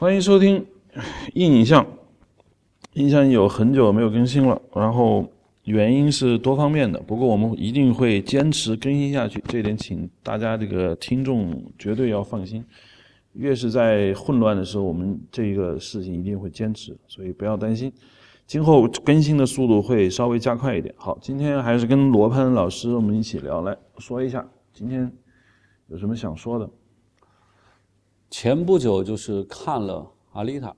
欢迎收听硬影像。印象有很久没有更新了，然后原因是多方面的，不过我们一定会坚持更新下去，这点请大家这个听众绝对要放心。越是在混乱的时候，我们这个事情一定会坚持，所以不要担心。今后更新的速度会稍微加快一点。好，今天还是跟罗潘老师我们一起聊，来说一下今天有什么想说的。前不久就是看了《阿丽塔》，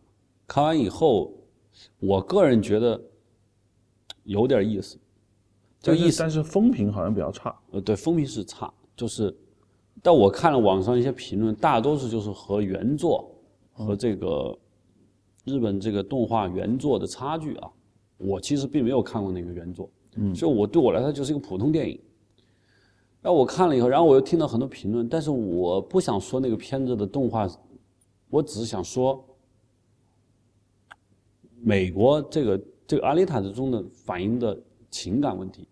看完以后，我个人觉得有点意思。这个意思，但是风评好像比较差。呃，对，风评是差，就是，但我看了网上一些评论，大多数就是和原作和这个日本这个动画原作的差距啊。我其实并没有看过那个原作，嗯，所以我对我来说就是一个普通电影。然后我看了以后，然后我又听到很多评论，但是我不想说那个片子的动画，我只是想说，美国这个这个阿丽塔之中的反映的情感问题，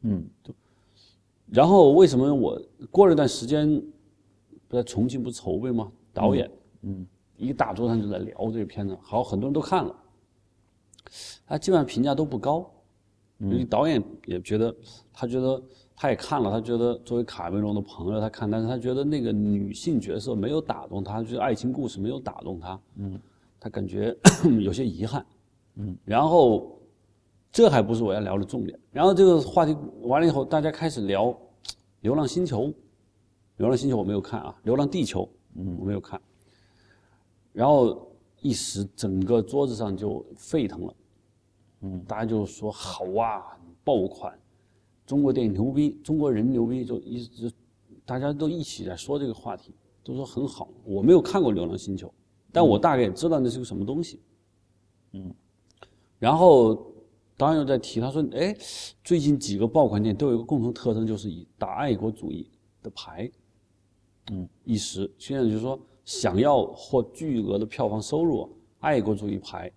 嗯，然后为什么我过了一段时间，不在重庆不筹备吗？导演，嗯，一个大桌上就在聊这个片子，好，很多人都看了，他基本上评价都不高，因为导演也觉得，他觉得他也看了，他觉得作为卡梅隆的朋友，他看，但是他觉得那个女性角色没有打动他，就是爱情故事没有打动他，嗯，他感觉 有些遗憾，嗯，然后这还不是我要聊的重点，然后这个话题完了以后，大家开始聊《流浪星球》，《流浪星球》我没有看啊，《流浪地球》嗯。我没有看，然后一时整个桌子上就沸腾了。嗯，大家就说好啊，爆款，中国电影牛逼，中国人牛逼，就一直大家都一起在说这个话题，都说很好。我没有看过《流浪星球》，但我大概也知道那是个什么东西。嗯，然后导演又在提，他说：“哎，最近几个爆款电影都有一个共同特征，就是以打爱国主义的牌。”嗯，一时现在就是说，想要获巨额的票房收入，爱国主义牌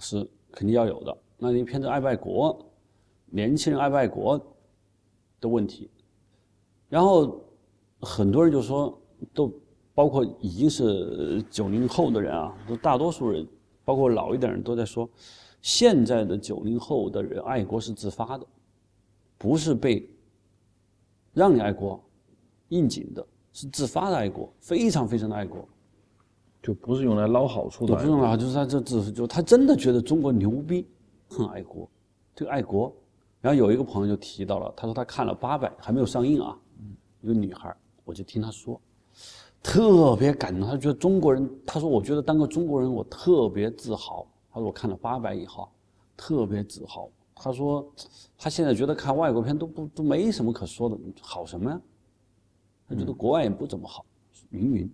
是肯定要有的。那你片子爱不爱国，年轻人爱不爱国的问题。然后很多人就说，都包括已经是九零后的人啊，都大多数人，包括老一点人都在说，现在的九零后的人爱国是自发的，不是被让你爱国应景的。是自发的爱国，非常非常的爱国，就不是用来捞好处的。不是用来，就是他这只是就他真的觉得中国牛逼，很爱国，这个爱国。然后有一个朋友就提到了，他说他看了八百还没有上映啊，一个女孩，我就听他说，特别感动。他觉得中国人，他说我觉得当个中国人我特别自豪。他说我看了八百以后，特别自豪。他说他现在觉得看外国片都不都没什么可说的，好什么呀？他觉得国外也不怎么好，云云。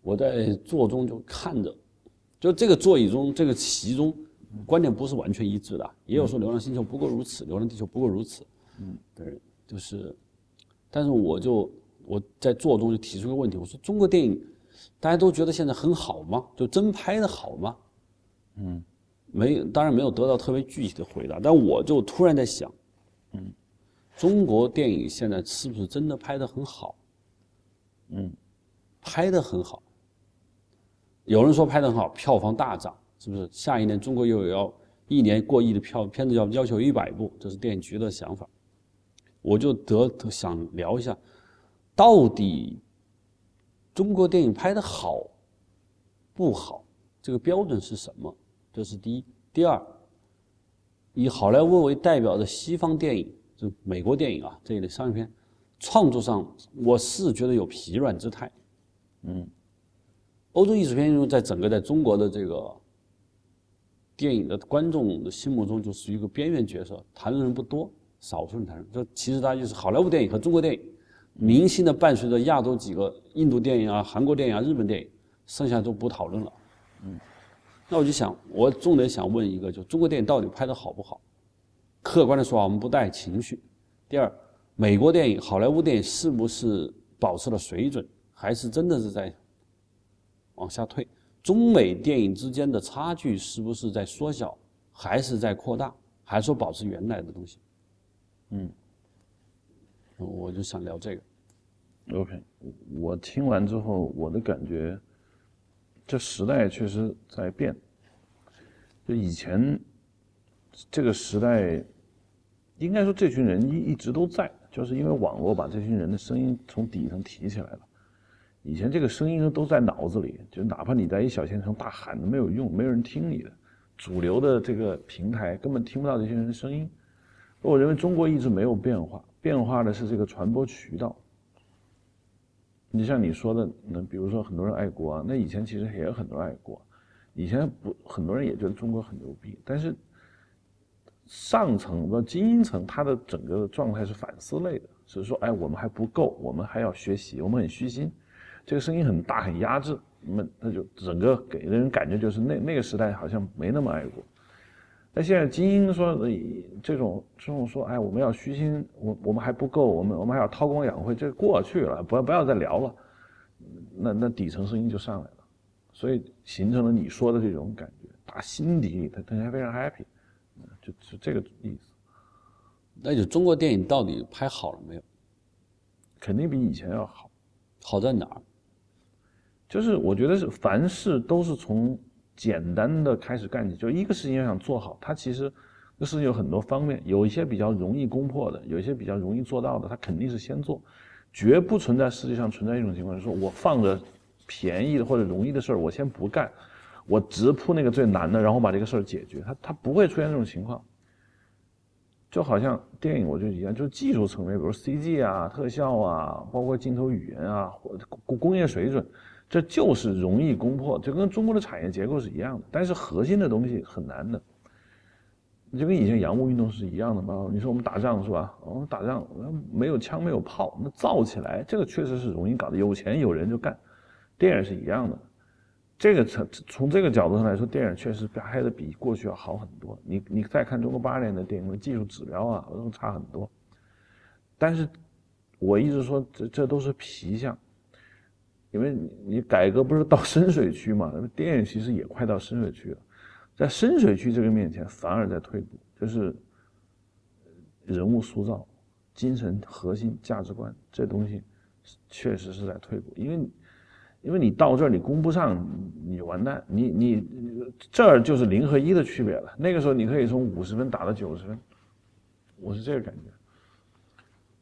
我在座中就看着，就这个座椅中，这个席中，观点不是完全一致的，也有说《流浪星球》不过如此，《流浪地球》不过如此。嗯，对，就是，但是我就我在做中就提出个问题，我说中国电影，大家都觉得现在很好吗？就真拍的好吗？嗯，没，当然没有得到特别具体的回答，但我就突然在想，嗯，中国电影现在是不是真的拍的很好？嗯，拍的很好。有人说拍的很好，票房大涨，是不是？下一年中国又有要一年过亿的票片子要要求一百部，这是电影局的想法。我就得想聊一下，到底中国电影拍的好不好，这个标准是什么？这是第一。第二，以好莱坞为代表的西方电影，就美国电影啊这一类商业片。创作上，我是觉得有疲软之态。嗯，欧洲艺术片中，在整个在中国的这个电影的观众的心目中，就属于一个边缘角色，谈论人不多，少数人谈论。这其实它就是好莱坞电影和中国电影，明星的伴随着亚洲几个印度电影啊、韩国电影啊、日本电影，剩下都不讨论了。嗯，那我就想，我重点想问一个，就中国电影到底拍的好不好？客观的说啊，我们不带情绪。第二。美国电影、好莱坞电影是不是保持了水准，还是真的是在往下退？中美电影之间的差距是不是在缩小，还是在扩大，还是说保持原来的东西？嗯，我就想聊这个。OK，我听完之后，我的感觉这时代确实在变。就以前这个时代，应该说这群人一一直都在，就是因为网络把这群人的声音从底层提起来了。以前这个声音呢都在脑子里，就哪怕你在一小县城大喊都没有用，没有人听你的。主流的这个平台根本听不到这些人的声音。我认为中国一直没有变化，变化的是这个传播渠道。你像你说的，那比如说很多人爱国，那以前其实也有很多人爱国。以前不，很多人也觉得中国很牛逼，但是上层的精英层，他的整个的状态是反思类的，是说，哎，我们还不够，我们还要学习，我们很虚心，这个声音很大，很压制，那么那就整个给人感觉就是那那个时代好像没那么爱国。那现在精英说这种这种说，哎，我们要虚心，我我们还不够，我们我们还要韬光养晦，这过去了，不要不要再聊了，那那底层声音就上来了。所以形成了你说的这种感觉，打心底里他他还非常 happy，就就这个意思。那就中国电影到底拍好了没有？肯定比以前要好。好在哪儿？就是我觉得是凡事都是从简单的开始干起。就一个事情要想做好，它其实这事情有很多方面，有一些比较容易攻破的，有一些比较容易做到的，它肯定是先做，绝不存在世界上存在一种情况，就是说我放着。便宜的或者容易的事儿，我先不干，我直扑那个最难的，然后把这个事儿解决。它它不会出现这种情况。就好像电影，我就一样，就是技术层面，比如 CG 啊、特效啊，包括镜头语言啊，或工工业水准，这就是容易攻破，就跟中国的产业结构是一样的。但是核心的东西很难的，就跟以前洋务运动是一样的嘛。你说我们打仗是吧？我们打仗没有枪没有炮，那造起来这个确实是容易搞的，有钱有人就干。电影是一样的，这个从从这个角度上来说，电影确实拍的比过去要好很多。你你再看中国八十年代电影的技术指标啊，都差很多。但是，我一直说这这都是皮相，因为你改革不是到深水区嘛？那么电影其实也快到深水区了，在深水区这个面前反而在退步，就是人物塑造、精神核心价值观这东西确实是在退步，因为。因为你到这儿你攻不上，你就完蛋。你你这儿就是零和一的区别了。那个时候你可以从五十分打到九十分，我是这个感觉。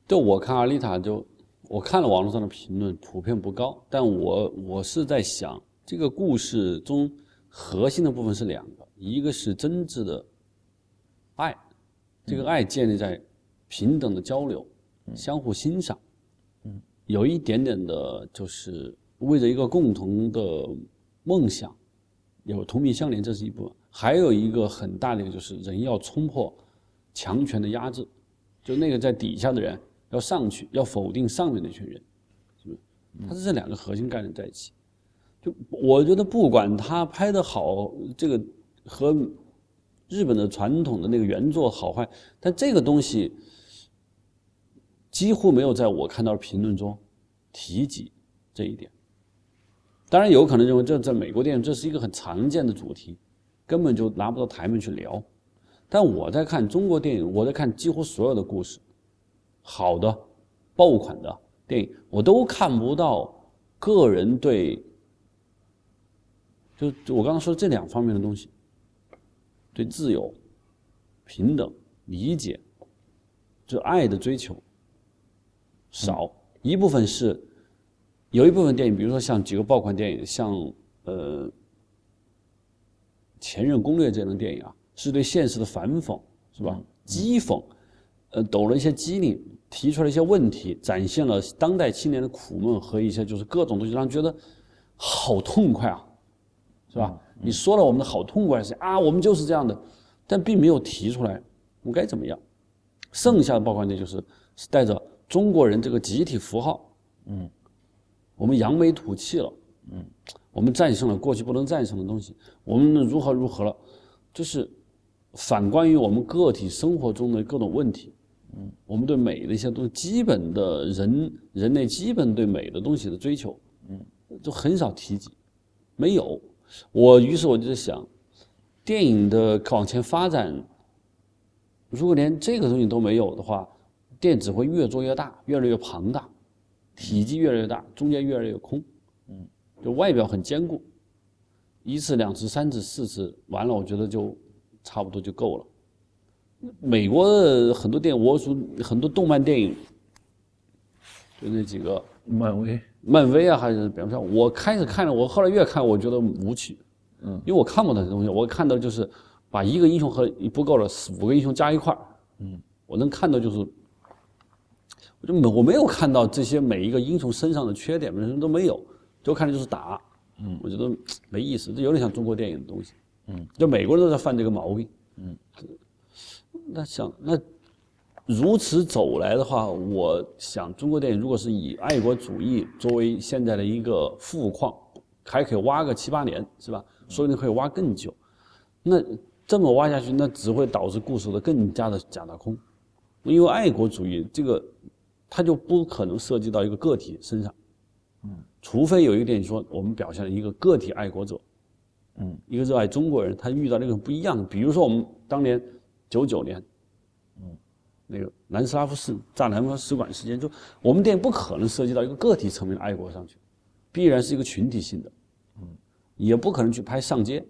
就我看阿丽塔，就我看了网络上的评论，普遍不高。但我我是在想，这个故事中核心的部分是两个，一个是真挚的爱，这个爱建立在平等的交流、相互欣赏，嗯，有一点点的就是。为着一个共同的梦想，有同病相怜，这是一部分；还有一个很大的一个就是人要冲破强权的压制，就那个在底下的人要上去，要否定上面那群人，是不是？它是这两个核心概念在一起。就我觉得，不管他拍的好，这个和日本的传统的那个原作好坏，但这个东西几乎没有在我看到的评论中提及这一点。当然有可能认为这在美国电影这是一个很常见的主题，根本就拿不到台面去聊。但我在看中国电影，我在看几乎所有的故事，好的、爆款的电影，我都看不到个人对，就我刚刚说这两方面的东西，对自由、平等、理解，就爱的追求少一部分是。有一部分电影，比如说像几个爆款电影，像呃《前任攻略》这样的电影啊，是对现实的反讽，是吧？讥讽，呃，抖了一些机灵，提出了一些问题，展现了当代青年的苦闷和一些就是各种东西，让人觉得好痛快啊，是吧？你说了我们的好痛快是啊，我们就是这样的，但并没有提出来我们该怎么样。剩下的爆款电影就是是带着中国人这个集体符号，嗯。我们扬眉吐气了，嗯，我们战胜了过去不能战胜的东西，我们如何如何了，就是反观于我们个体生活中的各种问题，嗯，我们对美的一些东西，基本的人人类基本对美的东西的追求，嗯，都很少提及，没有。我于是我就在想，电影的往前发展，如果连这个东西都没有的话，电只会越做越大，越来越庞大。体积越来越大，中间越来越空，嗯，就外表很坚固，一次、两次、三次、四次，完了，我觉得就差不多就够了。美国的很多电影，我说很多动漫电影，就那几个漫威，漫威啊，还是比方说，我开始看了，我后来越看，我觉得无趣。嗯，因为我看不懂这东西，我看到就是把一个英雄和不够了，四五个英雄加一块儿。嗯，我能看到就是，我就没我没有看到这些每一个英雄身上的缺点，什么都没有，就看的就是打。嗯，我觉得没意思，这有点像中国电影的东西。嗯，就美国人都在犯这个毛病。嗯，那想那如此走来的话，我想中国电影如果是以爱国主义作为现在的一个富矿，还可以挖个七八年，是吧？说不定可以挖更久。那这么挖下去，那只会导致故事的更加的假大空。因为爱国主义这个，它就不可能涉及到一个个体身上。嗯。除非有一点说，我们表现了一个个体爱国者，嗯，一个热爱中国人，他遇到那种不一样的，比如说我们当年九九年，嗯，那个南斯拉夫市炸南方使馆事件，就我们电影不可能涉及到一个个体层面的爱国上去，必然是一个群体性的，嗯，也不可能去拍上街，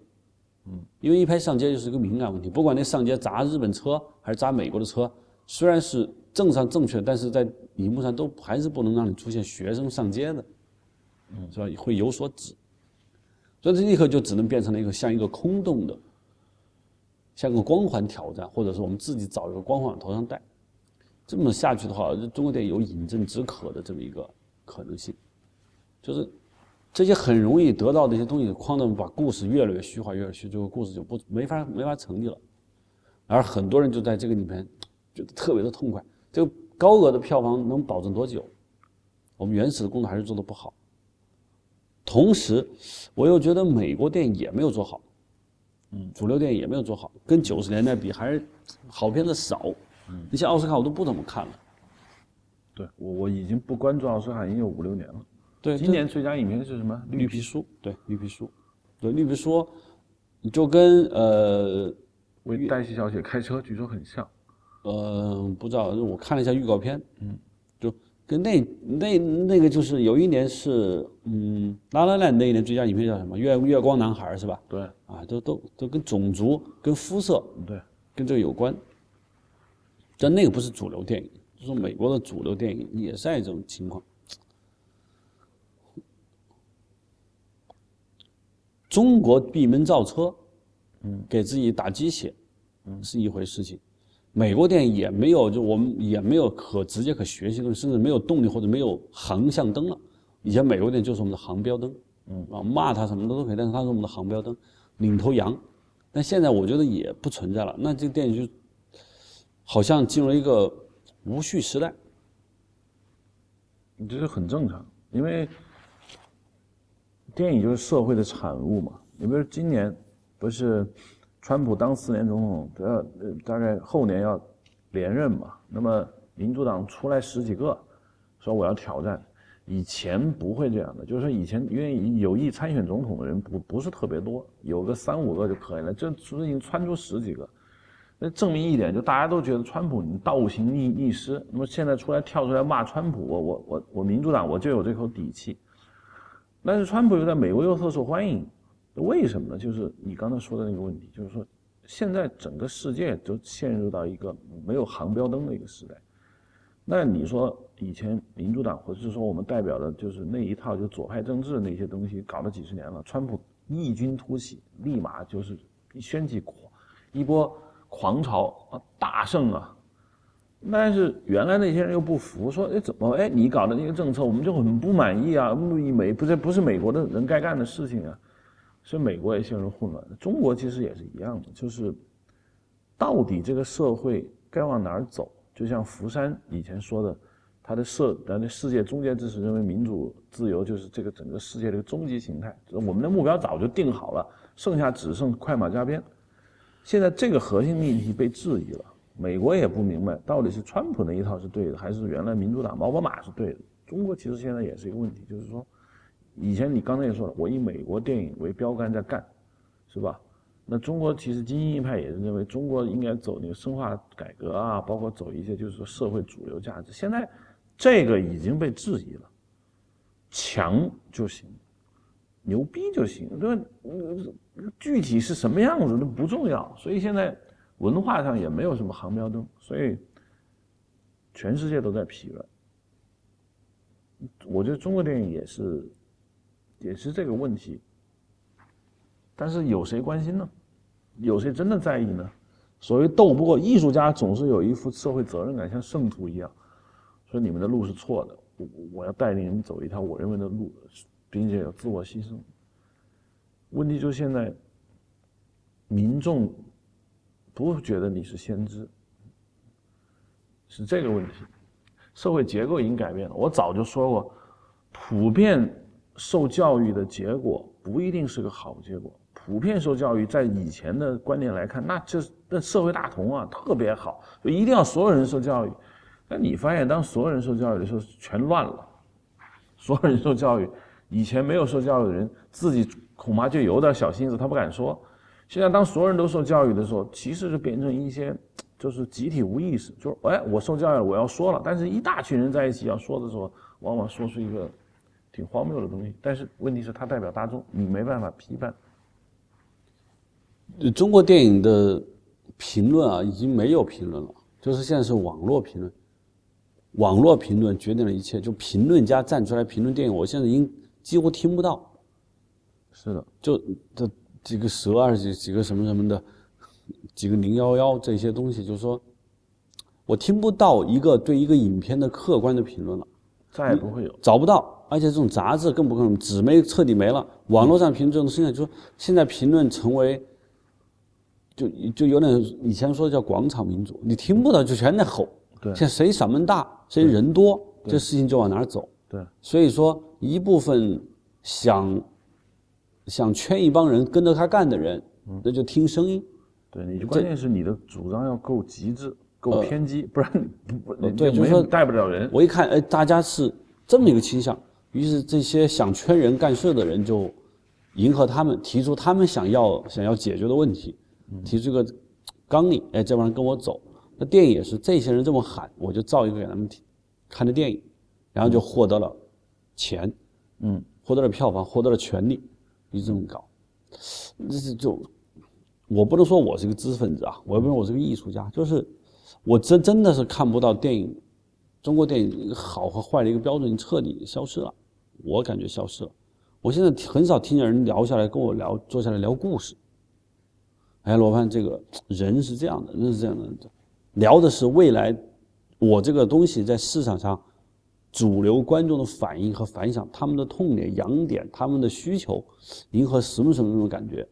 嗯，因为一拍上街就是一个敏感问题，不管那上街砸日本车还是砸美国的车，虽然是政上正确，但是在荧幕上都还是不能让你出现学生上街的。嗯，是吧？会有所指，所以这立刻就只能变成了一个像一个空洞的，像个光环挑战，或者是我们自己找一个光环往头上戴。这么下去的话，中国电影有饮鸩止渴的这么一个可能性，就是这些很容易得到的一些东西，框的把故事越来越虚化，越来越虚，最后故事就不没法没法成立了。而很多人就在这个里面觉得特别的痛快。这个高额的票房能保证多久？我们原始的工作还是做的不好。同时，我又觉得美国电影也没有做好，嗯，主流电影也没有做好，跟九十年代比还是好片子少。嗯，那些奥斯卡我都不怎么看了。对，我我已经不关注奥斯卡已经有五六年了。对，今年最佳影片是什么？绿皮书。对，绿皮书。对，绿皮书就跟呃，为黛西小姐开车，据说很像。呃，不知道，我看了一下预告片。嗯。跟那那那个就是有一年是嗯，拉拉烂那一年最佳影片叫什么？月月光男孩是吧？对，啊，都都都跟种族、跟肤色，对，跟这个有关。但那个不是主流电影，就是美国的主流电影也在这种情况。中国闭门造车，嗯，给自己打鸡血，嗯，是一回事情。美国电影也没有，就我们也没有可直接可学习的东西，甚至没有动力或者没有航向灯了。以前美国电影就是我们的航标灯，嗯啊，骂他什么的都可以，但是他是我们的航标灯，领头羊。但现在我觉得也不存在了，那这个电影就好像进入一个无序时代。你这是很正常，因为电影就是社会的产物嘛。你比如今年不是？川普当四年总统，要呃大概后年要连任嘛。那么民主党出来十几个，说我要挑战。以前不会这样的，就是说以前因为有意参选总统的人不不是特别多，有个三五个就可以了。这已经窜出十几个，那证明一点，就大家都觉得川普你倒行逆逆施。那么现在出来跳出来骂川普，我我我我民主党我就有这口底气。但是川普又在美国又特受欢迎。为什么呢？就是你刚才说的那个问题，就是说，现在整个世界都陷入到一个没有航标灯的一个时代。那你说以前民主党或者是说我们代表的就是那一套就左派政治那些东西搞了几十年了，川普异军突起，立马就是一掀起狂一波狂潮啊，大胜啊！但是原来那些人又不服，说哎怎么哎你搞的那个政策我们就很不满意啊，美不是不是美国的人该干的事情啊。所以美国也陷入混乱，中国其实也是一样的，就是到底这个社会该往哪儿走？就像福山以前说的，他的社，他的世界终结知识认为民主自由就是这个整个世界的一个终极形态，我们的目标早就定好了，剩下只剩快马加鞭。现在这个核心命题被质疑了，美国也不明白到底是川普那一套是对的，还是原来民主党奥巴马是对的。中国其实现在也是一个问题，就是说。以前你刚才也说了，我以美国电影为标杆在干，是吧？那中国其实精英一派也是认为中国应该走那个深化改革啊，包括走一些就是说社会主流价值。现在这个已经被质疑了，强就行，牛逼就行，对吧？具体是什么样子都不重要。所以现在文化上也没有什么航标灯，所以全世界都在疲软。我觉得中国电影也是，也是这个问题。但是有谁关心呢？有谁真的在意呢？所谓斗不过艺术家，总是有一副社会责任感，像圣徒一样，说你们的路是错的，我我要带领你们走一条我认为的路，并且有自我牺牲。问题就现在，民众不觉得你是先知，是这个问题。社会结构已经改变了。我早就说过，普遍受教育的结果不一定是个好结果。普遍受教育，在以前的观念来看，那就是那社会大同啊，特别好，就一定要所有人受教育。那你发现，当所有人受教育的时候，全乱了。所有人受教育，以前没有受教育的人，自己恐怕就有点小心思，他不敢说。现在当所有人都受教育的时候，其实就变成一些，就是集体无意识，就是哎，我受教育了，我要说了。但是一大群人在一起要说的时候，往往说出一个挺荒谬的东西。但是问题是，它代表大众，你没办法批判。中国电影的评论啊，已经没有评论了，就是现在是网络评论，网络评论决定了一切。就评论家站出来评论电影，我现在已经几乎听不到。是的，就这几个蛇啊，几几个什么什么的，几个零幺幺这些东西，就是说，我听不到一个对一个影片的客观的评论了，再也不会有，找不到，而且这种杂志更不可能，纸媒彻底没了，网络上评论这种现象就说现在评论成为。就就有点以前说叫广场民主，你听不到就全在吼。对，现在谁嗓门大，谁人多，这事情就往哪儿走。对，所以说一部分想想圈一帮人跟着他干的人，那就听声音。对，你关键是你的主张要够极致，够偏激，不然不不对，就是说带不了人。我一看，哎，大家是这么一个倾向，于是这些想圈人干事的人就迎合他们，提出他们想要想要解决的问题。提出个纲领，哎，这帮人跟我走。那电影也是，这些人这么喊，我就造一个给他们听，看的电影，然后就获得了钱，嗯，获得了票房，获得了权利，就这么搞。这是就，我不能说我是个知识分子啊，我也不能说我是个艺术家，就是我真真的是看不到电影，中国电影好和坏的一个标准彻底消失了，我感觉消失了。我现在很少听见人聊下来跟我聊，坐下来聊故事。哎，罗盘，这个人是这样的，人是这样的，聊的是未来，我这个东西在市场上，主流观众的反应和反响，他们的痛点、痒点，他们的需求，迎合什么什么那种感觉，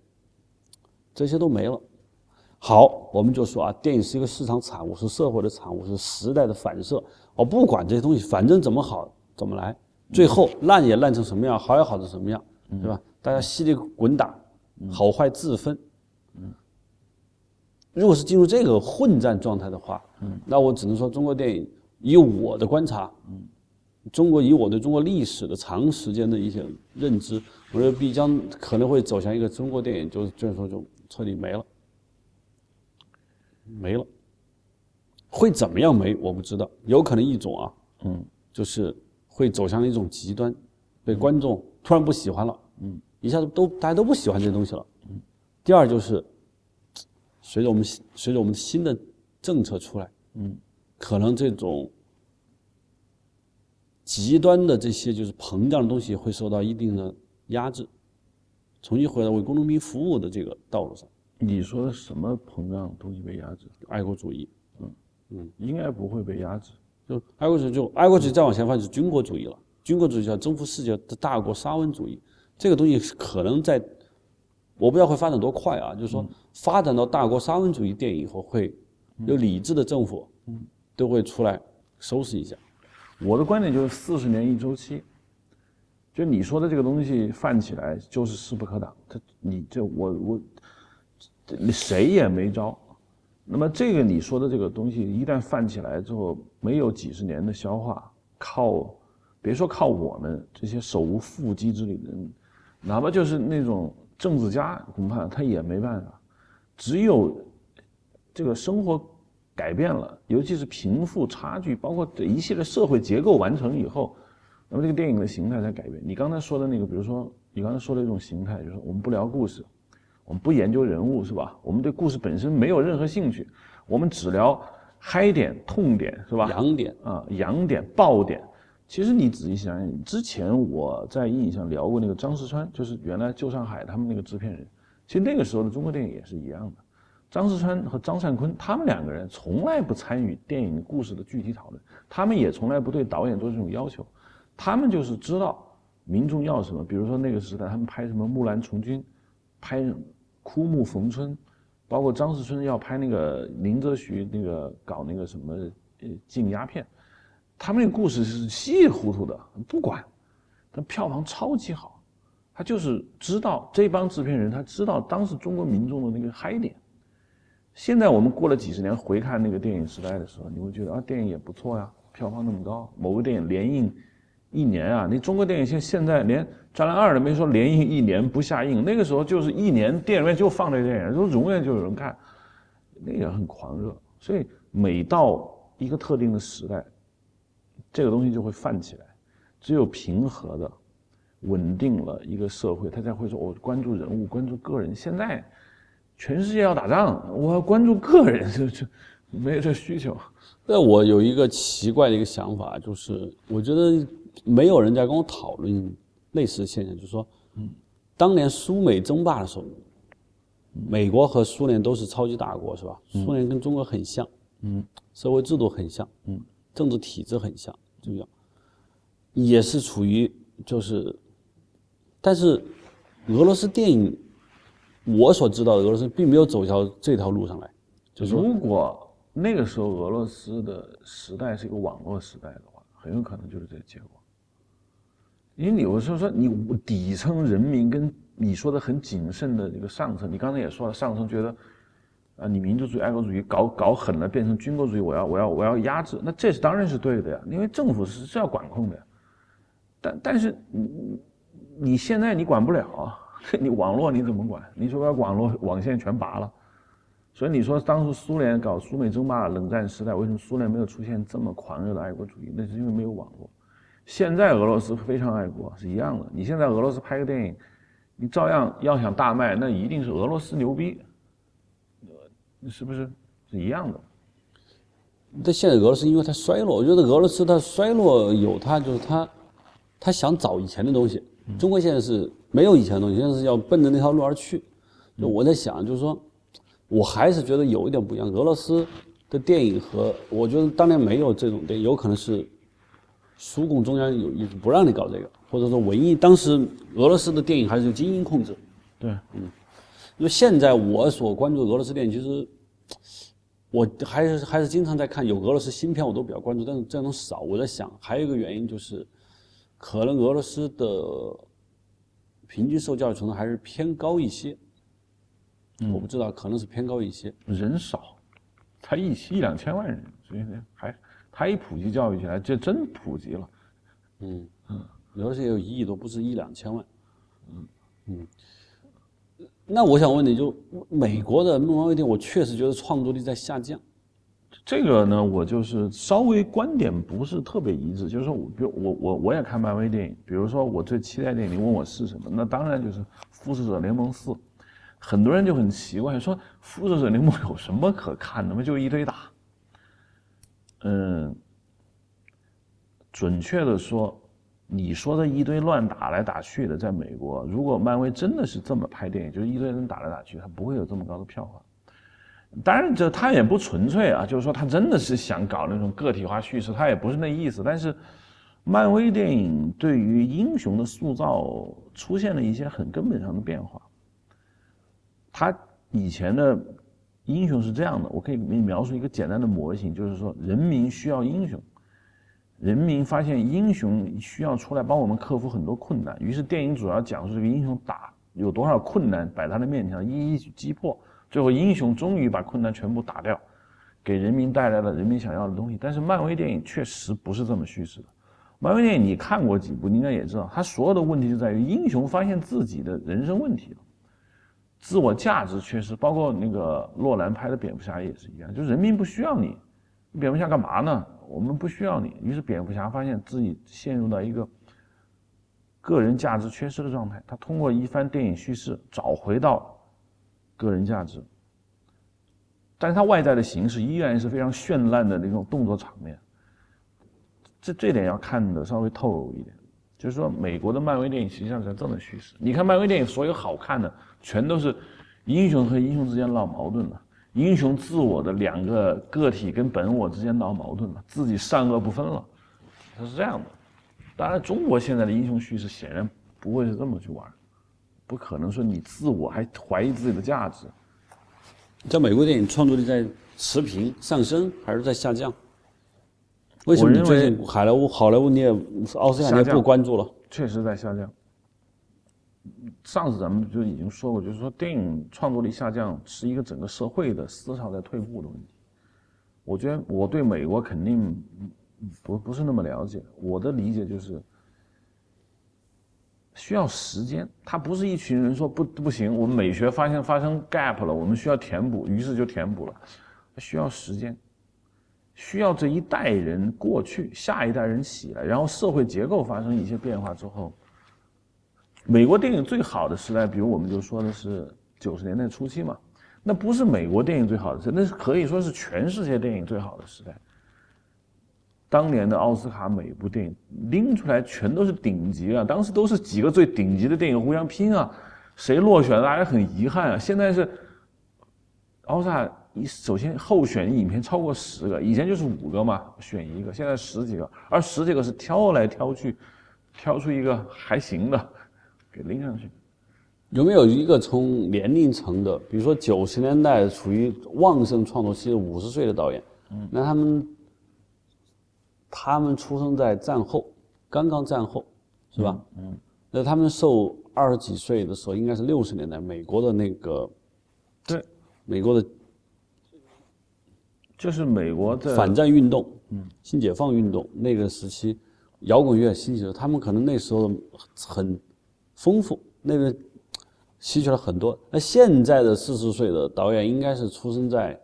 这些都没了。好，我们就说啊，电影是一个市场产物，是社会的产物，是时代的反射。我不管这些东西，反正怎么好怎么来，最后烂也烂成什么样，好也好成什么样，对吧？大家稀里滚打，好坏自分。如果是进入这个混战状态的话，嗯，那我只能说中国电影，以我的观察，嗯，中国以我对中国历史的长时间的一些认知，我觉得必将可能会走向一个中国电影就就是说就彻底没了，没了，会怎么样没我不知道，有可能一种啊，嗯，就是会走向一种极端，被观众突然不喜欢了，嗯，一下子都大家都不喜欢这些东西了，嗯，第二就是。随着我们随着我们新的政策出来，嗯，可能这种极端的这些就是膨胀的东西会受到一定的压制，重新回到为工农兵服务的这个道路上。你说的什么膨胀东西被压制？爱国主义，嗯嗯，应该不会被压制。就爱国主义，就爱国主义再往前发就是军国主义了。军国主义叫征服世界的大国沙文主义，这个东西可能在。我不知道会发展多快啊！就是说，发展到大国沙文主义电影以后，会有理智的政府，都会出来收拾一下。我的观点就是四十年一周期，就你说的这个东西泛起来就是势不可挡。他你这我我，你谁也没招。那么这个你说的这个东西一旦泛起来之后，没有几十年的消化，靠别说靠我们这些手无缚鸡之力的人，哪怕就是那种。政治家恐怕他也没办法，只有这个生活改变了，尤其是贫富差距，包括这一系列社会结构完成以后，那么这个电影的形态才改变。你刚才说的那个，比如说你刚才说的一种形态，就是我们不聊故事，我们不研究人物，是吧？我们对故事本身没有任何兴趣，我们只聊嗨点、痛点，是吧？痒点啊，痒点、爆点。其实你仔细想想，之前我在印象聊过那个张石川，就是原来旧上海他们那个制片人。其实那个时候的中国电影也是一样的，张石川和张善坤他们两个人从来不参与电影故事的具体讨论，他们也从来不对导演做这种要求，他们就是知道民众要什么。比如说那个时代，他们拍什么《木兰从军》，拍《枯木逢春》，包括张石春要拍那个林则徐那个搞那个什么呃禁鸦片。他们那个故事是稀里糊涂的，不管，但票房超级好，他就是知道这帮制片人，他知道当时中国民众的那个嗨点。现在我们过了几十年回看那个电影时代的时候，你会觉得啊，电影也不错呀，票房那么高，某个电影连映一年啊，你中国电影现现在连《战狼二》都没说连映一年不下映，那个时候就是一年电影院就放这电影，就永远就有人看，那个很狂热。所以每到一个特定的时代。这个东西就会泛起来，只有平和的、稳定了一个社会，他才会说：“我关注人物，关注个人。”现在全世界要打仗，我要关注个人，就就没有这需求。那我有一个奇怪的一个想法，就是我觉得没有人在跟我讨论类似的现象，就是说，嗯，当年苏美争霸的时候，美国和苏联都是超级大国，是吧？苏联跟中国很像，嗯，社会制度很像，嗯，政治体制很像。重要，也是处于就是，但是俄罗斯电影，我所知道的俄罗斯并没有走条这条路上来。就是如果那个时候俄罗斯的时代是一个网络时代的话，很有可能就是这个结果。因为你有时候说你底层人民跟你说的很谨慎的这个上层，你刚才也说了，上层觉得。啊，你民族主义、爱国主义搞搞狠了，变成军国主义，我要我要我要压制，那这是当然是对的呀，因为政府是是要管控的呀。但但是你你现在你管不了，你网络你怎么管？你说把网络网线全拔了，所以你说当时苏联搞苏美争霸、冷战时代，为什么苏联没有出现这么狂热的爱国主义？那是因为没有网络。现在俄罗斯非常爱国，是一样的。你现在俄罗斯拍个电影，你照样要想大卖，那一定是俄罗斯牛逼。是不是是一样的？但现在俄罗斯因为它衰落，我觉得俄罗斯它衰落有它就是它，它想找以前的东西。中国现在是没有以前的东西，现在是要奔着那条路而去。就我在想，就是说，我还是觉得有一点不一样。俄罗斯的电影和我觉得当年没有这种电影，有可能是苏共中央有意不让你搞这个，或者说文艺当时俄罗斯的电影还是由精英控制。对，嗯，因为现在我所关注俄罗斯电影，其实。我还是还是经常在看有俄罗斯新片，我都比较关注，但是这种少。我在想，还有一个原因就是，可能俄罗斯的平均受教育程度还是偏高一些。我不知道，可能是偏高一些。人少，才一一两千万人，所以还他一普及教育起来，这真普及了。嗯嗯，俄罗斯也有一亿多，不是一两千万。嗯嗯。那我想问你就美国的漫威电影，我确实觉得创作力在下降。这个呢，我就是稍微观点不是特别一致。就是说，比如我我我也看漫威电影，比如说我最期待电影，你问我是什么？那当然就是《复仇者联盟四》。很多人就很奇怪，说《复仇者联盟》有什么可看的吗？就一堆打。嗯，准确的说。你说的一堆乱打来打去的，在美国，如果漫威真的是这么拍电影，就是一堆人打来打去，他不会有这么高的票房。当然，这他也不纯粹啊，就是说他真的是想搞那种个体化叙事，他也不是那意思。但是，漫威电影对于英雄的塑造出现了一些很根本上的变化。他以前的英雄是这样的，我可以给你描述一个简单的模型，就是说人民需要英雄。人民发现英雄需要出来帮我们克服很多困难，于是电影主要讲述这个英雄打有多少困难摆他的面前，一一去击破，最后英雄终于把困难全部打掉，给人民带来了人民想要的东西。但是漫威电影确实不是这么叙事的。漫威电影你看过几部，你应该也知道，他所有的问题就在于英雄发现自己的人生问题了，自我价值缺失，包括那个洛兰拍的蝙蝠侠也是一样，就是人民不需要你，蝙蝠侠干嘛呢？我们不需要你。于是蝙蝠侠发现自己陷入到一个个人价值缺失的状态，他通过一番电影叙事找回到个人价值，但是他外在的形式依然是非常绚烂的那种动作场面。这这点要看的稍微透露一点，就是说美国的漫威电影实际上是这么叙事。你看漫威电影所有好看的，全都是英雄和英雄之间闹矛盾了，英雄自我的两个个体跟本我之间闹矛盾了，自己善恶不分了，它是这样的。当然，中国现在的英雄叙事显然不会是这么去玩，不可能说你自我还怀疑自己的价值。在美国电影创作力在持平上升还是在下降？为什么最近好莱坞好莱坞你也奥斯卡你也不关注了？确实在下降。上次咱们就已经说过，就是说电影创作力下降是一个整个社会的思潮在退步的问题。我觉得我对美国肯定不不是那么了解，我的理解就是需要时间。他不是一群人说不不行，我们美学发现发生 gap 了，我们需要填补，于是就填补了。需要时间。需要这一代人过去，下一代人起来，然后社会结构发生一些变化之后，美国电影最好的时代，比如我们就说的是九十年代初期嘛，那不是美国电影最好的时代，那是可以说是全世界电影最好的时代。当年的奥斯卡每部电影拎出来全都是顶级啊，当时都是几个最顶级的电影互相拼啊，谁落选了大家很遗憾啊。现在是奥斯卡。你首先候选影片超过十个，以前就是五个嘛，选一个，现在十几个，而十几个是挑来挑去，挑出一个还行的，给拎上去。有没有一个从年龄层的，比如说九十年代处于旺盛创作期的五十岁的导演，嗯，那他们，他们出生在战后，刚刚战后，是吧？嗯，那他们受二十几岁的时候，应该是六十年代美国的那个，对，美国的。就是美国的反战运动，嗯，新解放运动那个时期，摇滚乐兴起的，他们可能那时候很丰富，那个吸取了很多。那现在的四十岁的导演，应该是出生在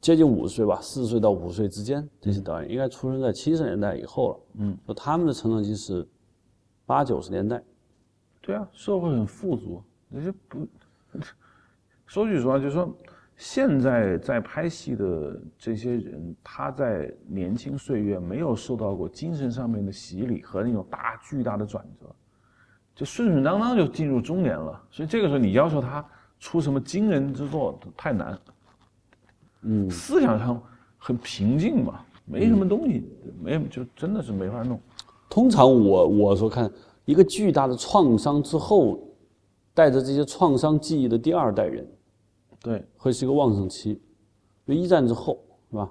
接近五十岁吧，四十岁到五十岁之间，这些导演应该出生在七十年代以后了。嗯，说他们的成长期是八九十年代。对啊，社会很富足，那些不 说句实话，就是说。现在在拍戏的这些人，他在年轻岁月没有受到过精神上面的洗礼和那种大巨大的转折，就顺顺当当就进入中年了。所以这个时候你要求他出什么惊人之作太难。嗯，思想上很平静嘛，没什么东西，没就真的是没法弄。通常我我说看一个巨大的创伤之后，带着这些创伤记忆的第二代人。对，会是一个旺盛期，就一战之后是吧？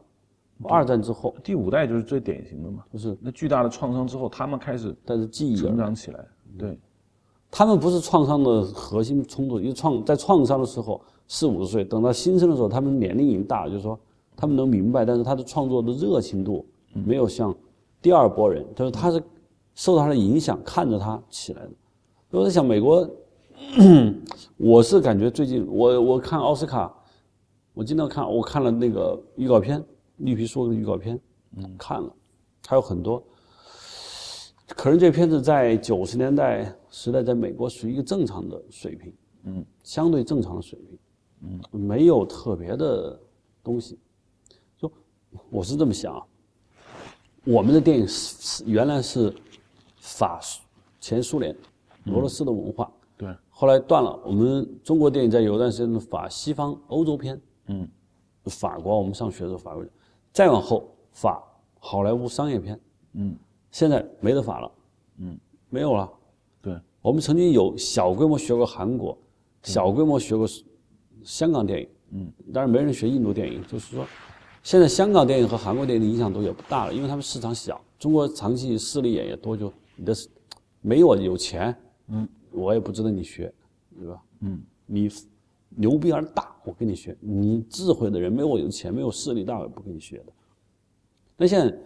二战之后，第五代就是最典型的嘛，就是那巨大的创伤之后，他们开始带着记忆成长起来。对，他们不是创伤的核心冲突，因为创在创伤的时候四五十岁，等到新生的时候，他们年龄已经大了，就是说他们能明白，但是他的创作的热情度没有像第二波人，就是他是受到他的影响，看着他起来的。我在想美国。我是感觉最近我我看奥斯卡，我经常看，我看了那个预告片，绿皮书的预告片，嗯，看了，还有很多。可能这片子在九十年代时代，在美国属于一个正常的水平，嗯，相对正常的水平，嗯，没有特别的东西。就我是这么想啊，我们的电影是原来是法前苏联俄罗斯的文化。对，后来断了。我们中国电影在有一段时间法西方欧洲片，嗯，法国我们上学的时候法国，再往后法好莱坞商业片，嗯，现在没得法了，嗯，没有了。对，我们曾经有小规模学过韩国，小规模学过香港电影，嗯，但是没人学印度电影。就是说，现在香港电影和韩国电影的影响都也不大了，因为他们市场小，中国长期势力也也多，就你的没我有钱，嗯。我也不值得你学，对吧？嗯，你牛逼而大，我跟你学；你智慧的人，没有我有钱，没有势力大，我也不跟你学的。那现在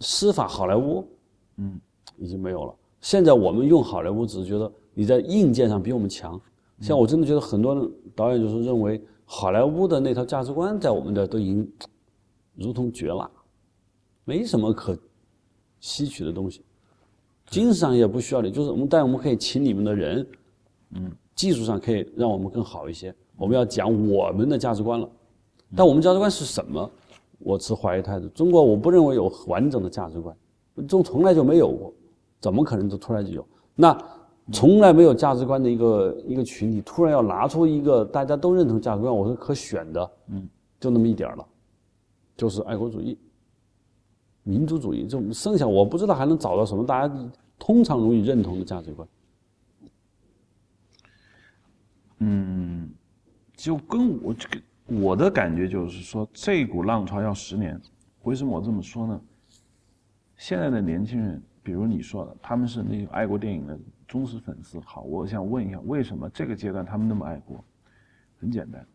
司法好莱坞，嗯，已经没有了。现在我们用好莱坞，只是觉得你在硬件上比我们强。像我真的觉得很多导演就是认为好莱坞的那套价值观在我们这都已经如同绝了，没什么可吸取的东西。精神上也不需要你，就是我们，但我们可以请你们的人，嗯，技术上可以让我们更好一些。我们要讲我们的价值观了，但我们价值观是什么？我持怀疑态度。中国我不认为有完整的价值观，中从来就没有过，怎么可能就突然就有？那从来没有价值观的一个一个群体，突然要拿出一个大家都认同价值观，我是可选的，嗯，就那么一点儿了，就是爱国主义、民族主义，这种剩下我不知道还能找到什么大家通常容易认同的价值观。嗯，就跟我这个我的感觉就是说，这股浪潮要十年。为什么我这么说呢？现在的年轻人，比如你说的，他们是那个爱国电影的忠实粉丝。好，我想问一下，为什么这个阶段他们那么爱国？很简单，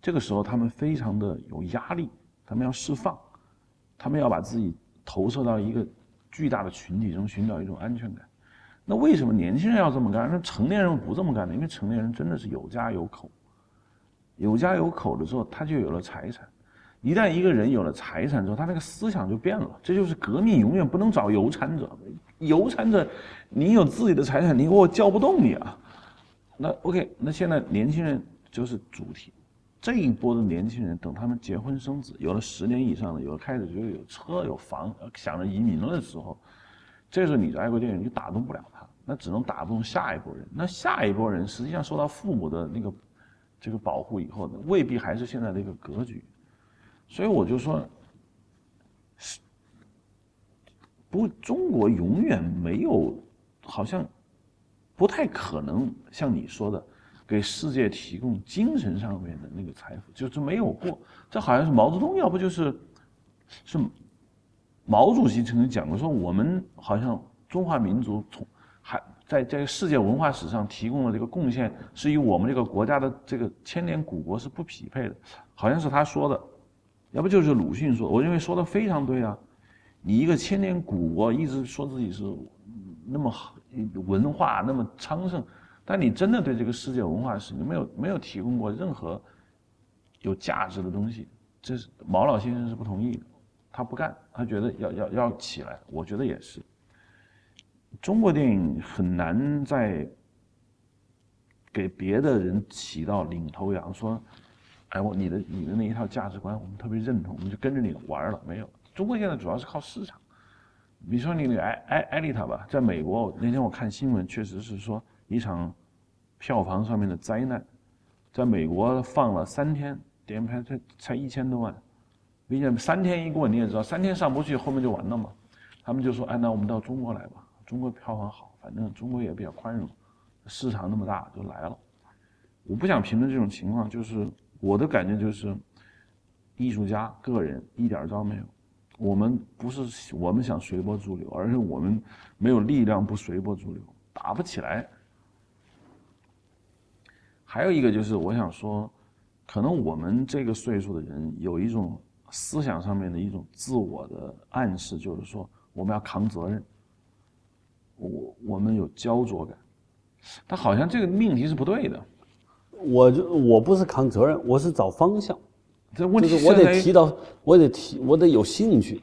这个时候他们非常的有压力，他们要释放，他们要把自己投射到一个巨大的群体中，寻找一种安全感。那为什么年轻人要这么干？那成年人不这么干呢？因为成年人真的是有家有口，有家有口的时候，他就有了财产。一旦一个人有了财产之后，他那个思想就变了。这就是革命永远不能找有产者，有产者，你有自己的财产，你给我叫不动你啊。那 OK，那现在年轻人就是主体。这一波的年轻人，等他们结婚生子，有了十年以上的，有了开始就有车有房，想着移民了的时候，这时候你的爱国电影就打动不了他，那只能打动下一波人。那下一波人实际上受到父母的那个这个保护以后呢，未必还是现在的一个格局。所以我就说，不中国永远没有，好像不太可能像你说的，给世界提供精神上面的那个财富，就是没有过。这好像是毛泽东，要不就是是毛主席曾经讲过，说我们好像中华民族从还在在世界文化史上提供的这个贡献，是与我们这个国家的这个千年古国是不匹配的，好像是他说的。要不就是鲁迅说，我认为说的非常对啊！你一个千年古国，一直说自己是那么好文化那么昌盛，但你真的对这个世界文化史，你没有没有提供过任何有价值的东西，这是毛老先生是不同意的，他不干，他觉得要要要起来，我觉得也是。中国电影很难在给别的人起到领头羊，说。哎，我你的你的那一套价值观，我们特别认同，我们就跟着你玩了。没有，中国现在主要是靠市场。比如说你艾艾艾丽塔吧，在美国那天我看新闻，确实是说一场票房上面的灾难，在美国放了三天，点拍才才一千多万，并且三天一过你也知道，三天上不去，后面就完了嘛。他们就说，哎，那我们到中国来吧，中国票房好，反正中国也比较宽容，市场那么大，就来了。我不想评论这种情况，就是。我的感觉就是，艺术家个人一点招没有。我们不是我们想随波逐流，而是我们没有力量不随波逐流，打不起来。还有一个就是，我想说，可能我们这个岁数的人有一种思想上面的一种自我的暗示，就是说我们要扛责任，我我们有焦灼感，但好像这个命题是不对的。我就我不是扛责任，我是找方向。这问题是我得提到，我得提，我得有兴趣。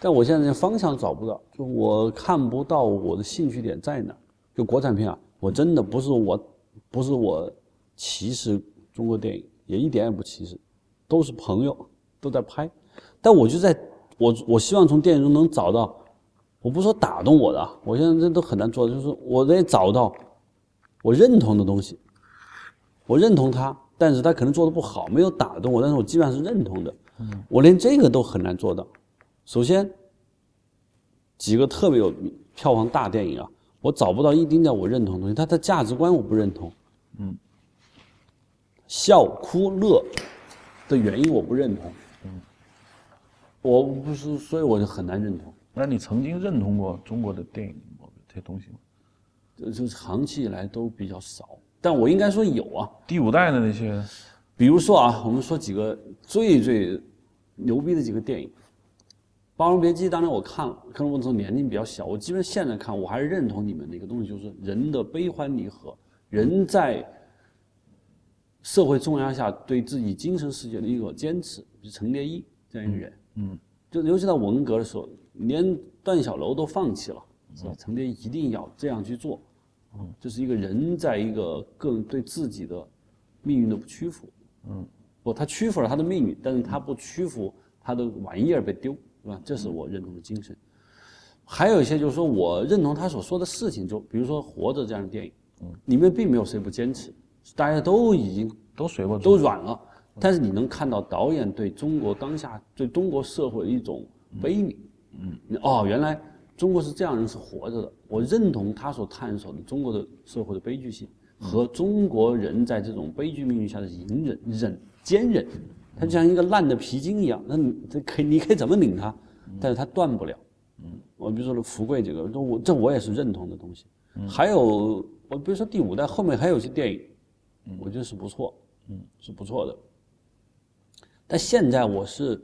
但我现在连方向找不到，就我看不到我的兴趣点在哪。就国产片啊，我真的不是我，不是我歧视中国电影，也一点也不歧视，都是朋友都在拍。但我就在我我希望从电影中能找到，我不说打动我的，我现在这都很难做，就是我得找到我认同的东西。我认同他，但是他可能做的不好，没有打动我，但是我基本上是认同的。嗯，我连这个都很难做到。首先，几个特别有票房大电影啊，我找不到一丁点我认同的东西，他的价值观我不认同。嗯，笑哭乐的原因我不认同。嗯，我不是，所以我就很难认同。那你曾经认同过中国的电影这些东西吗？就是长期以来都比较少。但我应该说有啊，第五代的那些，比如说啊，我们说几个最最牛逼的几个电影，《霸王别姬》当年我看了，可能我那时候年龄比较小，我基本现在看我还是认同你们的一个东西，就是人的悲欢离合，人在社会重压下对自己精神世界的一个坚持，是程蝶衣这样一个人，嗯，就尤其到文革的时候，连段小楼都放弃了，是吧？程蝶衣一定要这样去做，嗯，这是一个人在一个个人对自己的命运的不屈服，嗯，不，他屈服了他的命运，但是他不屈服他的玩意儿被丢，是吧？这是我认同的精神。还有一些就是说我认同他所说的事情，就比如说《活着》这样的电影，嗯，里面并没有谁不坚持，大家都已经都随过都软了，但是你能看到导演对中国当下对中国社会的一种悲悯，嗯，哦，原来中国是这样人是活着的，我认同他所探索的中国的社会的悲剧性和中国人在这种悲剧命运下的隐忍、忍、坚忍，他就像一个烂的皮筋一样，那你这可以你可以怎么拧它，但是它断不了。嗯，我比如说福贵这个，这我这我也是认同的东西。还有我比如说第五代后面还有一些电影，我觉得是不错，嗯，是不错的。但现在我是，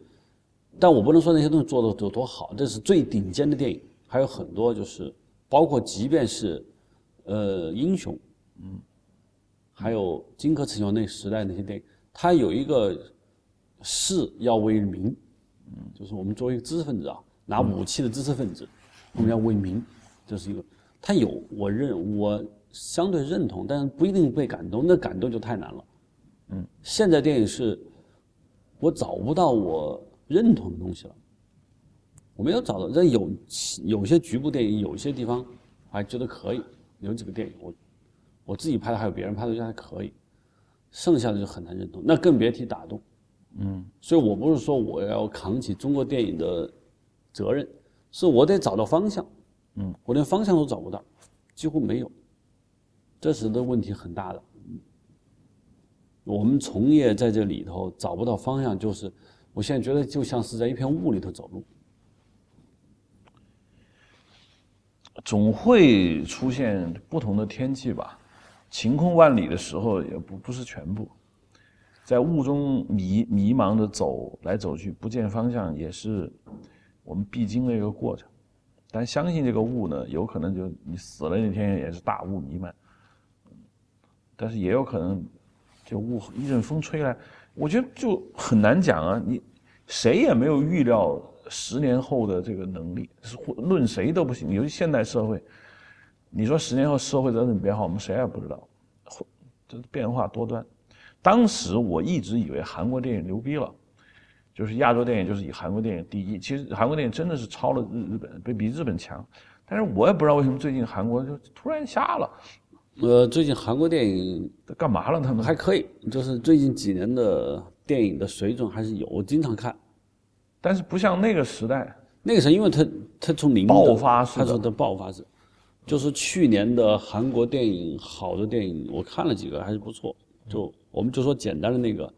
但我不能说那些东西做的有多好，这是最顶尖的电影，还有很多就是包括即便是，呃，英雄，嗯，还有荆轲刺秦那时代那些电影，它有一个士要为民，嗯，就是我们作为一个知识分子啊。拿武器的知识分子，我们要为民，这是一个。他有我认我相对认同，但是不一定被感动。那感动就太难了。嗯，现在电影是，我找不到我认同的东西了。我没有找到，但有有些局部电影，有些地方还觉得可以。有几个电影，我我自己拍的，还有别人拍的，觉得还可以。剩下的就很难认同，那更别提打动。嗯，所以我不是说我要扛起中国电影的。责任是我得找到方向，嗯，我连方向都找不到，几乎没有，这是的问题很大的。我们从业在这里头找不到方向，就是我现在觉得就像是在一片雾里头走路。总会出现不同的天气吧，晴空万里的时候也不不是全部，在雾中迷迷茫的走来走去，不见方向也是。我们必经的一个过程，但相信这个雾呢，有可能就你死了那天也是大雾弥漫，但是也有可能，就雾一阵风吹来，我觉得就很难讲啊。你谁也没有预料十年后的这个能力，论谁都不行。尤其现代社会，你说十年后社会怎么变化，我们谁也不知道，这变化多端。当时我一直以为韩国电影牛逼了。就是亚洲电影，就是以韩国电影第一。其实韩国电影真的是超了日日本，比比日本强。但是我也不知道为什么最近韩国就突然瞎了。呃，最近韩国电影干嘛了？他们还可以，就是最近几年的电影的水准还是有，我经常看。但是不像那个时代，那个时候因为他他从零爆发式，他说的爆发式。就是去年的韩国电影，好的电影我看了几个，还是不错。就我们就说简单的那个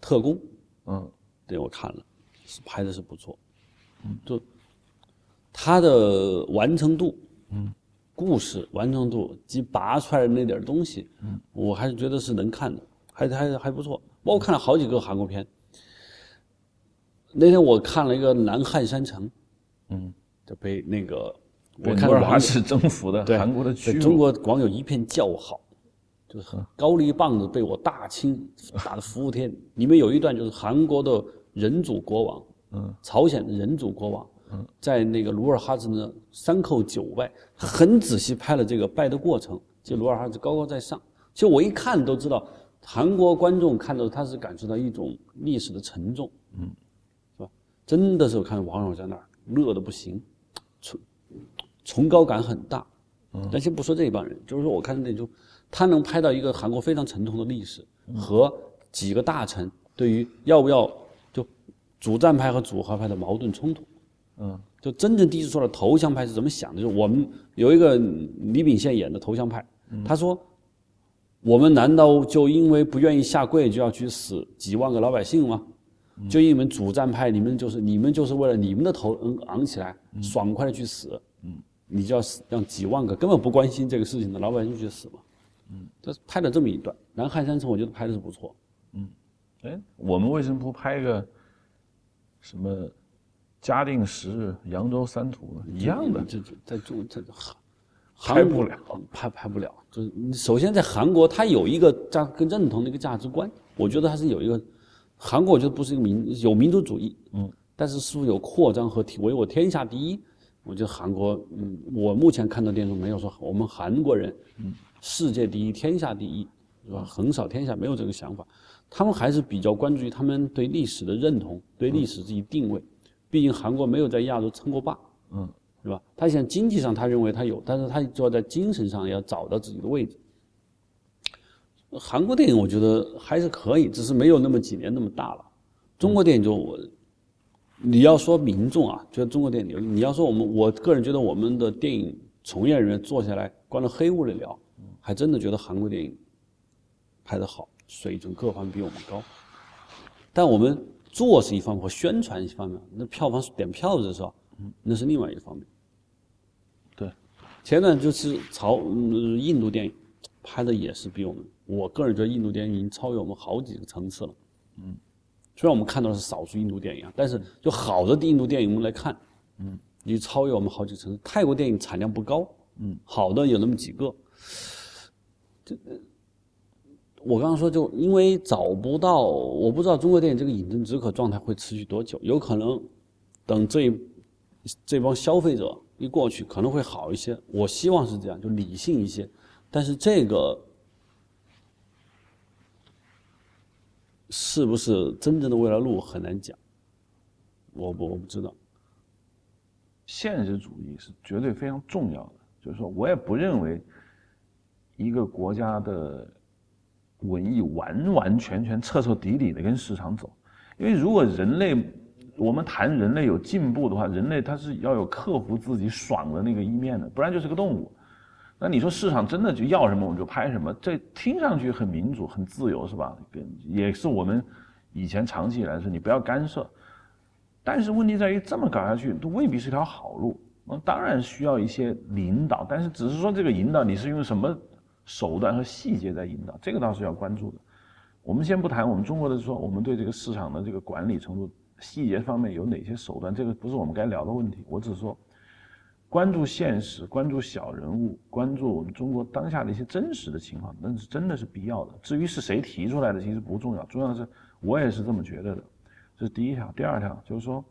特工，嗯。对，我看了，是拍的是不错，嗯，就他的完成度，嗯，故事完成度及拔出来的那点东西，嗯，我还是觉得是能看的，还还还不错。包括看了好几个韩国片，那天我看了一个《南汉山城》，嗯，就被那个我看他是征服的韩国的区，中国网友一片叫好。就是高丽棒子被我大清打的服服帖。里面有一段就是韩国的人祖国王，嗯，朝鲜的人祖国王，嗯，在那个努尔哈赤呢三叩九拜，很仔细拍了这个拜的过程。就努尔哈赤高高在上，其实我一看都知道，韩国观众看到他是感受到一种历史的沉重，嗯，是吧？真的是我看网友在那儿乐的不行，崇崇高感很大。嗯，但先不说这一帮人，就是说我看到那就。他能拍到一个韩国非常沉痛的历史和几个大臣对于要不要就主战派和主和派的矛盾冲突，嗯，就真正第一次说了投降派是怎么想的？就是我们有一个李秉宪演的投降派，他说：“我们难道就因为不愿意下跪就要去死几万个老百姓吗？就因为主战派你们就是你们就是为了你们的头能昂起来，爽快的去死，嗯，你就要死让几万个根本不关心这个事情的老百姓去死吗？”嗯，这拍了这么一段《南汉山城》，我觉得拍的是不错。嗯，哎，我们为什么不拍个什么嘉定十日、扬州三屠？一样的，这这在中这韩拍不了，拍拍不了。就是首先在韩国，它有一个价跟认同的一个价值观，我觉得它是有一个韩国，我觉得不是一个民有民族主义，嗯，但是是不是有扩张和唯我天下第一？我觉得韩国，嗯，我目前看到电视没有说我们韩国人，嗯，世界第一、天下第一，是吧？横扫天下没有这个想法，他们还是比较关注于他们对历史的认同，对历史自己定位。毕竟韩国没有在亚洲称过霸，嗯，是吧？他现在经济上他认为他有，但是他主要在精神上要找到自己的位置。韩国电影我觉得还是可以，只是没有那么几年那么大了。中国电影就我。你要说民众啊，觉得中国电影，你要说我们，我个人觉得我们的电影从业人员坐下来关了黑屋里聊，还真的觉得韩国电影拍得好，水准各方面比我们高。但我们做是一方面，和宣传一方面，那票房点票子是吧？那是另外一方面。对，前段就是朝印度电影拍的也是比我们，我个人觉得印度电影已经超越我们好几个层次了。嗯。虽然我们看到的是少数印度电影啊，但是就好的印度电影我们来看，嗯，你超越我们好几个层次。泰国电影产量不高，嗯，好的有那么几个。这，我刚刚说就因为找不到，我不知道中国电影这个饮鸩止渴状态会持续多久，有可能等这这帮消费者一过去可能会好一些。我希望是这样，就理性一些。但是这个。是不是真正的未来路很难讲，我不我不知道。现实主义是绝对非常重要的，就是说我也不认为一个国家的文艺完完全全彻彻底底的跟市场走，因为如果人类我们谈人类有进步的话，人类它是要有克服自己爽的那个一面的，不然就是个动物。那你说市场真的就要什么我们就拍什么，这听上去很民主、很自由，是吧？也是我们以前长期以来说你不要干涉。但是问题在于这么搞下去都未必是条好路。那当然需要一些领导，但是只是说这个引导你是用什么手段和细节在引导，这个倒是要关注的。我们先不谈我们中国的说我们对这个市场的这个管理程度细节方面有哪些手段，这个不是我们该聊的问题。我只是说。关注现实，关注小人物，关注我们中国当下的一些真实的情况，那是真的是必要的。至于是谁提出来的，其实不重要，重要的是我也是这么觉得的。这是第一条，第二条就是说，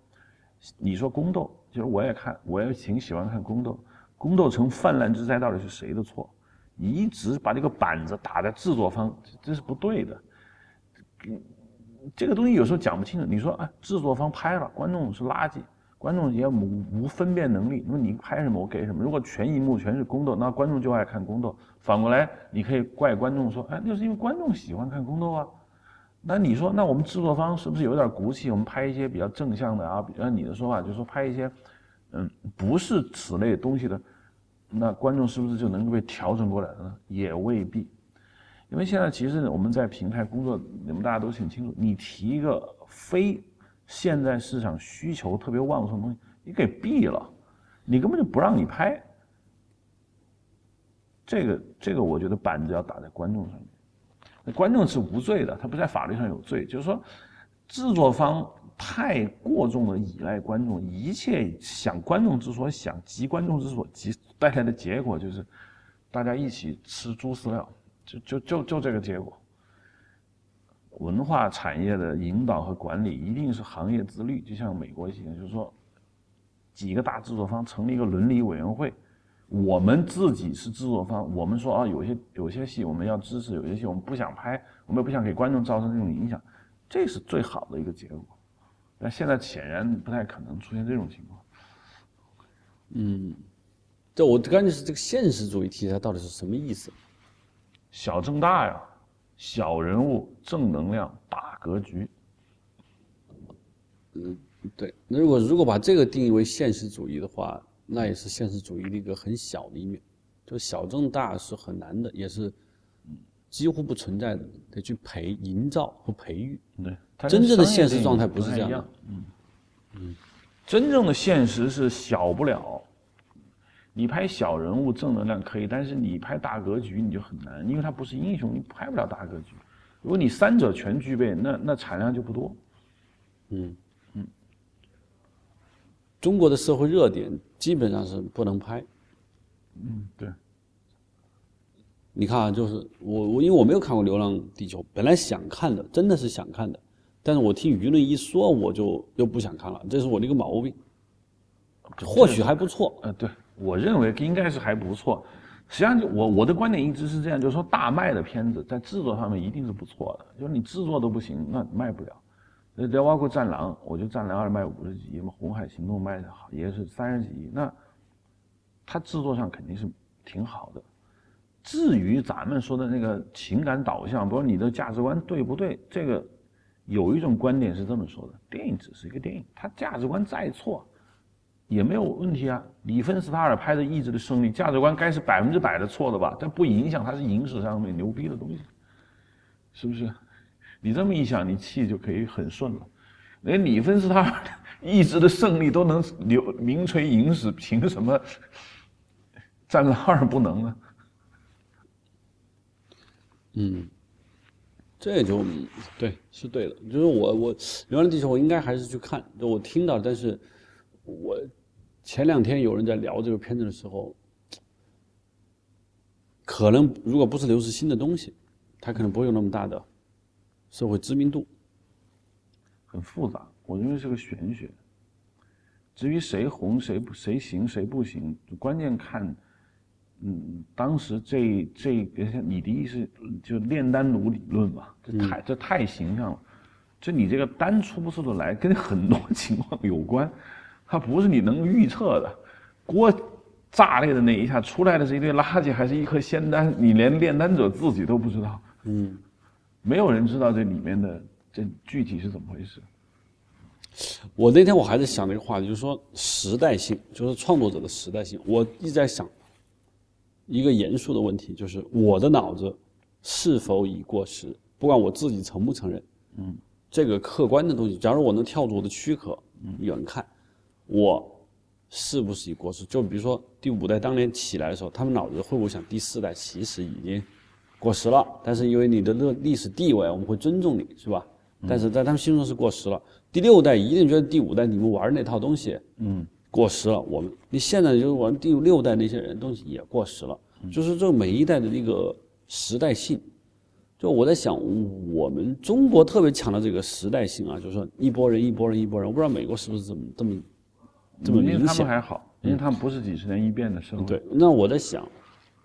你说宫斗，其实我也看，我也挺喜欢看宫斗。宫斗成泛滥之灾，到底是谁的错？你一直把这个板子打在制作方，这是不对的。这个东西有时候讲不清楚。你说啊，制作方拍了，观众是垃圾。观众也无无分辨能力，那么你拍什么我给什么。如果全荧幕全是宫斗，那观众就爱看宫斗。反过来，你可以怪观众说，哎，那是因为观众喜欢看宫斗啊。那你说，那我们制作方是不是有点骨气？我们拍一些比较正向的啊，按你的说法，就是说拍一些，嗯，不是此类东西的，那观众是不是就能够被调整过来了呢？也未必，因为现在其实我们在平台工作，你们大家都挺清楚，你提一个非。现在市场需求特别旺盛的东西，你给毙了，你根本就不让你拍。这个这个，我觉得板子要打在观众上面。那观众是无罪的，他不在法律上有罪。就是说，制作方太过重的依赖观众，一切想观众之所想，急观众之所急，带来的结果就是，大家一起吃猪饲料，就就就就这个结果。文化产业的引导和管理一定是行业自律，就像美国一样，就是说，几个大制作方成立一个伦理委员会，我们自己是制作方，我们说啊，有些有些戏我们要支持，有些戏我们不想拍，我们也不想给观众造成这种影响，这是最好的一个结果。但现在显然不太可能出现这种情况。嗯，这我关键是这个现实主义题材到底是什么意思？小正大呀。小人物，正能量，大格局。嗯，对。那如果如果把这个定义为现实主义的话，那也是现实主义的一个很小的一面。就小正大是很难的，也是几乎不存在的，得去培营造和培育。对，真正的现实状态不是这样。嗯嗯，真正的现实是小不了。你拍小人物正能量可以，但是你拍大格局你就很难，因为他不是英雄，你拍不了大格局。如果你三者全具备，那那产量就不多。嗯嗯，中国的社会热点基本上是不能拍。嗯，对。你看啊，就是我我因为我没有看过《流浪地球》，本来想看的，真的是想看的，但是我听舆论一说，我就又不想看了，这是我的一个毛病。或许还不错，呃，对我认为应该是还不错。实际上，就我我的观点一直是这样，就是说大卖的片子在制作上面一定是不错的，就是你制作都不行，那卖不了。那包括《战狼》，我觉得《战狼二》卖五十几亿嘛，《红海行动》卖的好也是三十几亿，那它制作上肯定是挺好的。至于咱们说的那个情感导向，比如你的价值观对不对，这个有一种观点是这么说的：电影只是一个电影，它价值观再错。也没有问题啊！里芬斯塔尔拍的《意志的胜利》，价值观该是百分之百的错的吧？但不影响它是影史上面牛逼的东西，是不是？你这么一想，你气就可以很顺了。连里芬斯塔尔《意志的胜利》都能留名垂影史，凭什么《战狼二》不能呢？嗯，这就对，是对的。就是我我《流浪地球》，我应该还是去看。就我听到，但是我。前两天有人在聊这个片子的时候，可能如果不是刘慈欣的东西，他可能不会有那么大的社会知名度。很复杂，我认为是个玄学。至于谁红谁不谁行谁不行，关键看，嗯，当时这这个你的意思就炼丹炉理论嘛，这太这太形象了。就你这个丹出不出得来，跟很多 情况有关。它不是你能预测的，锅炸裂的那一下出来的是一堆垃圾，还是一颗仙丹？你连炼丹者自己都不知道。嗯，没有人知道这里面的这具体是怎么回事。我那天我还在想那个话题，就是说时代性，就是创作者的时代性。我一直在想一个严肃的问题，就是我的脑子是否已过时？不管我自己承不承认，嗯，这个客观的东西，假如我能跳出我的躯壳，远看。我是不是已过时？就比如说第五代当年起来的时候，他们脑子会不会想第四代其实已经过时了？但是因为你的历历史地位，我们会尊重你，是吧？但是在他们心中是过时了。第六代一定觉得第五代你们玩那套东西，嗯，过时了。我们你现在就是我们第六代那些人东西也过时了。就是这每一代的那个时代性，就我在想，我们中国特别强的这个时代性啊，就是说一波人一波人一波人，我不知道美国是不是这么这么。这么明显，他们还好，因为他们不是几十年一变的生活。对，那我在想，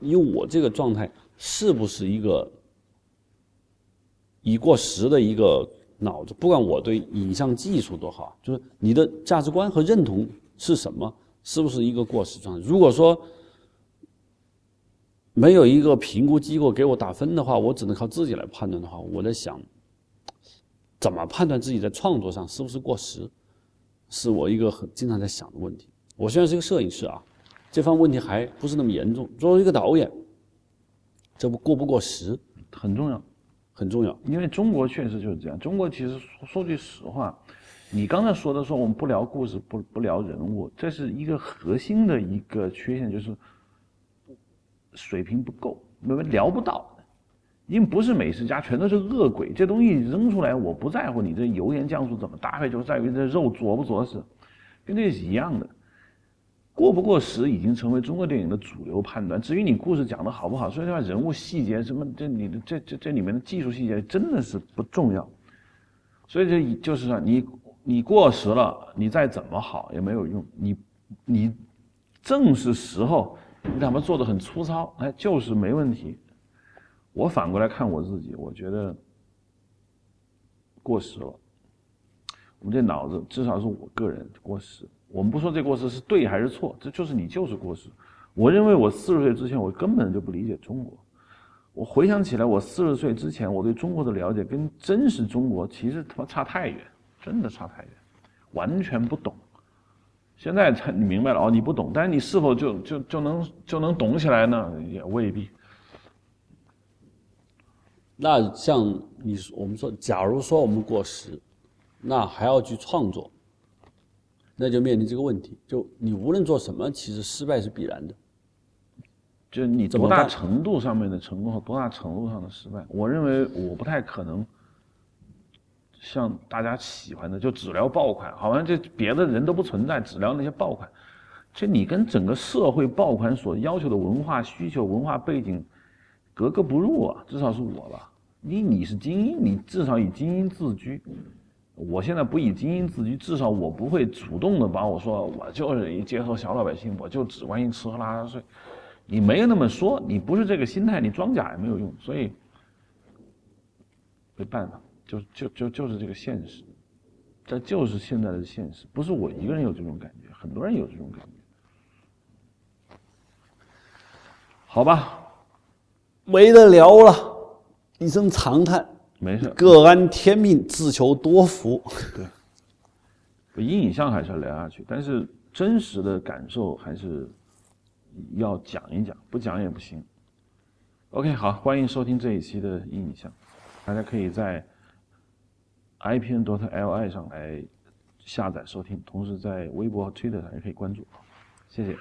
以我这个状态，是不是一个已过时的一个脑子？不管我对影像技术多好，就是你的价值观和认同是什么？是不是一个过时状态？如果说没有一个评估机构给我打分的话，我只能靠自己来判断的话，我在想，怎么判断自己在创作上是不是过时？是我一个很经常在想的问题。我虽然是一个摄影师啊，这方问题还不是那么严重。作为一个导演，这不过不过时很重要，很重要。因为中国确实就是这样。中国其实说句实话，你刚才说的说我们不聊故事，不不聊人物，这是一个核心的一个缺陷，就是水平不够，因为聊不到。因为不是美食家，全都是恶鬼。这东西扔出来，我不在乎你这油盐酱醋怎么搭配，就在于这肉着不着实，跟这是一样的。过不过时已经成为中国电影的主流判断。至于你故事讲的好不好，说实话，人物细节什么，这你的这这这里面的技术细节真的是不重要。所以这就是说，你你过时了，你再怎么好也没有用。你你正是时候，你哪怕做的很粗糙，哎，就是没问题。我反过来看我自己，我觉得过时了。我们这脑子，至少是我个人过时。我们不说这过时是对还是错，这就是你就是过时。我认为我四十岁之前，我根本就不理解中国。我回想起来，我四十岁之前，我对中国的了解跟真实中国其实他妈差太远，真的差太远，完全不懂。现在才你明白了哦，你不懂，但是你是否就就就能就能懂起来呢？也未必。那像你说，我们说，假如说我们过时，那还要去创作，那就面临这个问题。就你无论做什么，其实失败是必然的。就你多大程度上面的成功和多大程度上的失败，我认为我不太可能像大家喜欢的，就只聊爆款，好像这别的人都不存在，只聊那些爆款。这你跟整个社会爆款所要求的文化需求、文化背景。格格不入啊，至少是我吧。你你是精英，你至少以精英自居。我现在不以精英自居，至少我不会主动的把我说我就是一接受小老百姓，我就只关心吃喝拉撒睡。你没有那么说，你不是这个心态，你装假也没有用。所以没办法，就就就就是这个现实，这就是现在的现实，不是我一个人有这种感觉，很多人有这种感觉。好吧，没得聊了，一声长叹。没事，各安天命，自求多福。对，阴影像还是要聊下去，但是真实的感受还是要讲一讲，不讲也不行。OK，好，欢迎收听这一期的阴影像，大家可以在 IPN.DOT.LI 上来下载收听，同时在微博和 Twitter 上也可以关注。谢谢。